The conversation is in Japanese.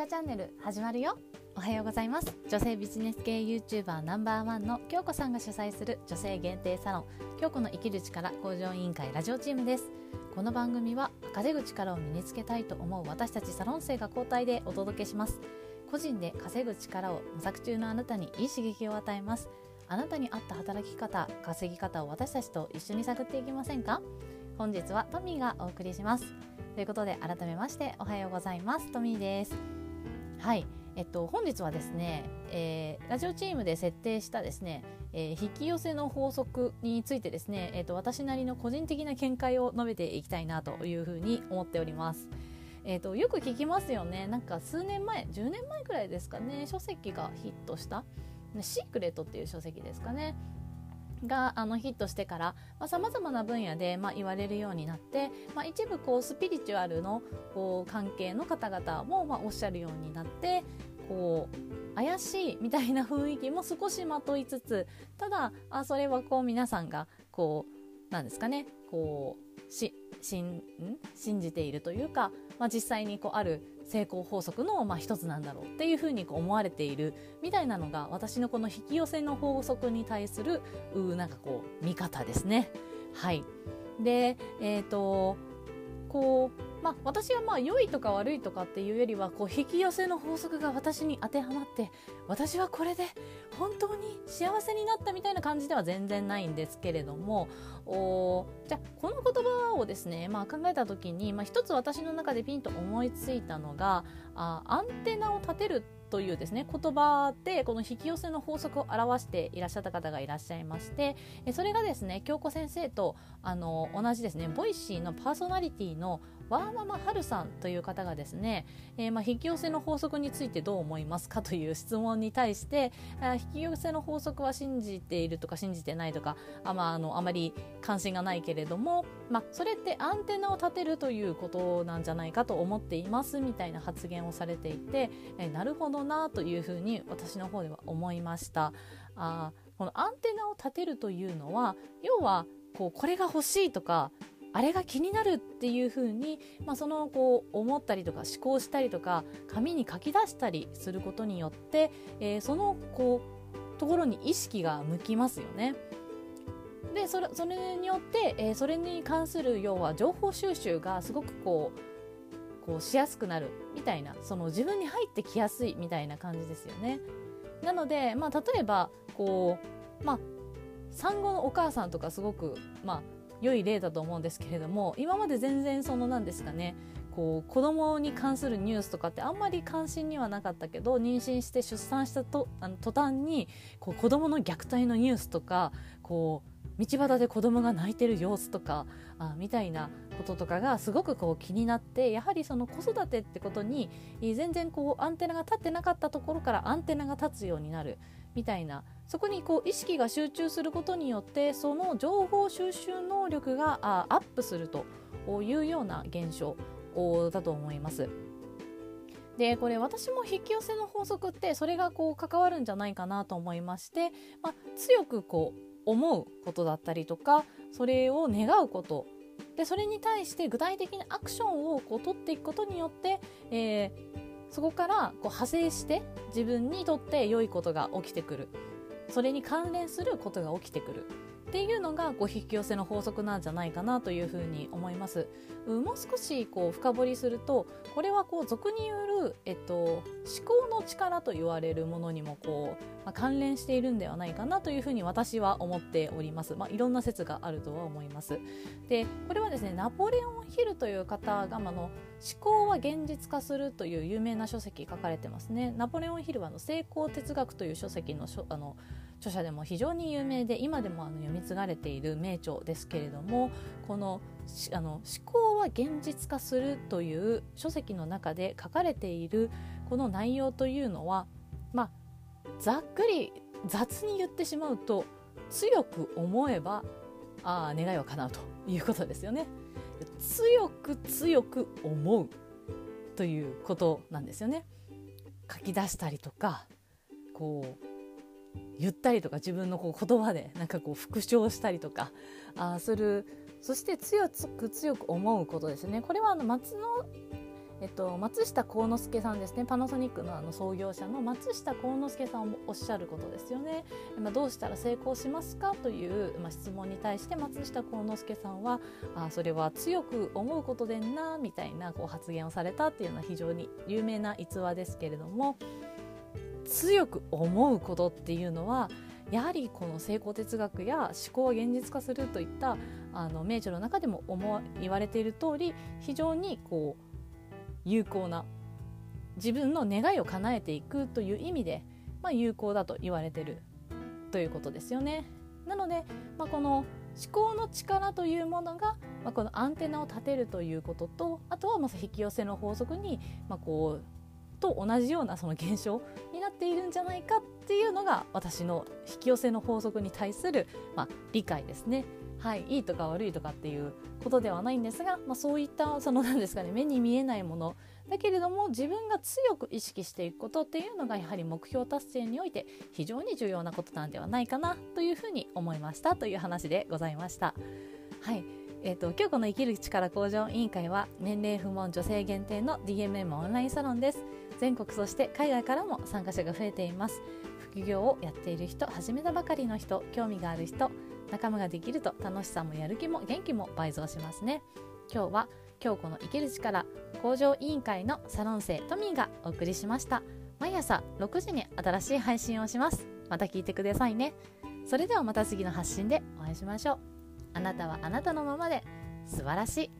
カチャンネル始まるよ。おはようございます。女性ビジネス系 YouTuber ナンバーワンの京子さんが主催する女性限定サロン。京子の生きる力向上委員会ラジオチームです。この番組は稼ぐ力を身につけたいと思う私たちサロン生が交代でお届けします。個人で稼ぐ力を模索中のあなたにいい刺激を与えます。あなたに合った働き方稼ぎ方を私たちと一緒に探っていきませんか？本日はトミーがお送りします。ということで改めましておはようございます。トミーです。はい。えっと本日はですね、えー、ラジオチームで設定したですね、えー、引き寄せの法則についてですね、えっと私なりの個人的な見解を述べていきたいなというふうに思っております。えーと、よく聞きますよね。なんか数年前10年前くらいですかね書籍がヒットした「シークレット」っていう書籍ですかね。があのヒットしてからさまざ、まな分野で、まあ、言われるようになって、まあ、一部こうスピリチュアルのこう関係の方々も、まあ、おっしゃるようになってこう怪しいみたいな雰囲気も少しまといつつただあそれはこう皆さんがこうなんですかね。こうし信信じているというか、まあ、実際にこうある成功法則のまあ一つなんだろうっていうふうにこう思われているみたいなのが私のこの引き寄せの法則に対するうなんかこう見方ですね。はい。でえーとこうまあ、私はまあ良いとか悪いとかっていうよりはこう引き寄せの法則が私に当てはまって私はこれで本当に幸せになったみたいな感じでは全然ないんですけれどもおじゃあこの言葉をですね、まあ、考えた時に、まあ、一つ私の中でピンと思いついたのがあアンテナを立てるというですね言葉でこの引き寄せの法則を表していらっしゃった方がいらっしゃいましてそれがですね京子先生とあの同じですね Voicy のパーソナリティのワーママハルさんという方がですね、えー、まあ引き寄せの法則についてどう思いますかという質問に対して引き寄せの法則は信じているとか信じてないとかあ,、まあ、あのあまり関心がないけれども、まあ、それってアンテナを立てるということなんじゃないかと思っていますみたいな発言をされていて、えー、なるほどなというふうに私の方では思いました。あこのアンテナを立てるというのは要はこうこれが欲しいとかあれが気になるっていうふうに、まあ、そのこう思ったりとか思考したりとか紙に書き出したりすることによって、えー、そのこうところに意識が向きますよね。でそれそれによって、えー、それに関する要は情報収集がすごくこうこうしやすくなるみたいなその自分に入ってきやすいみたいな感じですよね。なので、まあ、例えばこう、まあ、産後のお母さんとかすごく、まあ、良い例だと思うんですけれども今まで全然その何ですかねこう子供に関するニュースとかってあんまり関心にはなかったけど妊娠して出産したとあの途端にこう子供の虐待のニュースとかこう道端で子供が泣いてる様子とかあみたいなこととかがすごくこう気になってやはりその子育てってことに全然こうアンテナが立ってなかったところからアンテナが立つようになるみたいなそこにこう意識が集中することによってその情報収集能力がアップするというような現象だと思います。でこれ私も引き寄せの法則ってそれがこう関わるんじゃないかなと思いまして、まあ、強くこう思うことだったりとかそれを願うことでそれに対して具体的なアクションをこう取っていくことによって、えーそこからこう派生して自分にとって良いことが起きてくるそれに関連することが起きてくる。っていうのがこう引き寄せの法則なんじゃないかなというふうに思います。もう少しこう深掘りするとこれはこう俗による、えっと、思考の力と言われるものにもこう、まあ、関連しているんではないかなというふうに私は思っております。まあ、いろんな説があるとは思います。でこれはですねナポレオン・ヒルという方が、まあの思考は現実化するという有名な書籍書かれてますね。ナポレオン・ヒルはの成功哲学という書籍のあの著者でも非常に有名で今でもあの読み継がれている名著ですけれどもこのあの思考は現実化するという書籍の中で書かれているこの内容というのはまあざっくり雑に言ってしまうと強く思えばあ願いは叶うということですよね。強く強く思うということなんですよね。書き出したりとかこう言ったりとか自分のこう言葉でなんかこう復唱したりとかあする。そして強く強く思うことですね。これはあの松野えっと、松下幸之助さんですね。パナソニックのあの創業者の松下幸之助さんもおっしゃることですよね。まあ、どうしたら成功しますかという、まあ、質問に対して松下幸之助さんはあそれは強く思うことでんなみたいなこう発言をされたっていうのは非常に有名な逸話ですけれども強く思うことっていうのはやはりこの成功哲学や思考を現実化するといったあの名著の中でも思言われている通り非常にこう有効な自分の願いを叶えていくという意味で、まあ、有効だと言われてるということですよね。なので、まあ、この思考の力というものが、まあ、このアンテナを立てるということとあとはまず引き寄せの法則に、まあ、こうと同じようなその現象になっているんじゃないかっていうのが私の引き寄せの法則に対する、まあ、理解ですね。はい、いいとか悪いとかっていうことではないんですが、まあ、そういったその何ですかね目に見えないものだけれども自分が強く意識していくことっていうのがやはり目標達成において非常に重要なことなんではないかなというふうに思いましたという話でございました。はいえーと、今日この生きる力向上委員会は年齢不問女性限定の DMM オンラインサロンです。全国そして海外からも参加者が増えています。副業をやっている人始めたばかりの人興味がある人仲間ができると楽しさもやる気も元気も倍増しますね。今日は京子の生きる力向上委員会のサロン生トミーがお送りしました。毎朝6時に新しい配信をします。また聞いてくださいね。それではまた次の発信でお会いしましょう。あなたはあなたのままで素晴らしい。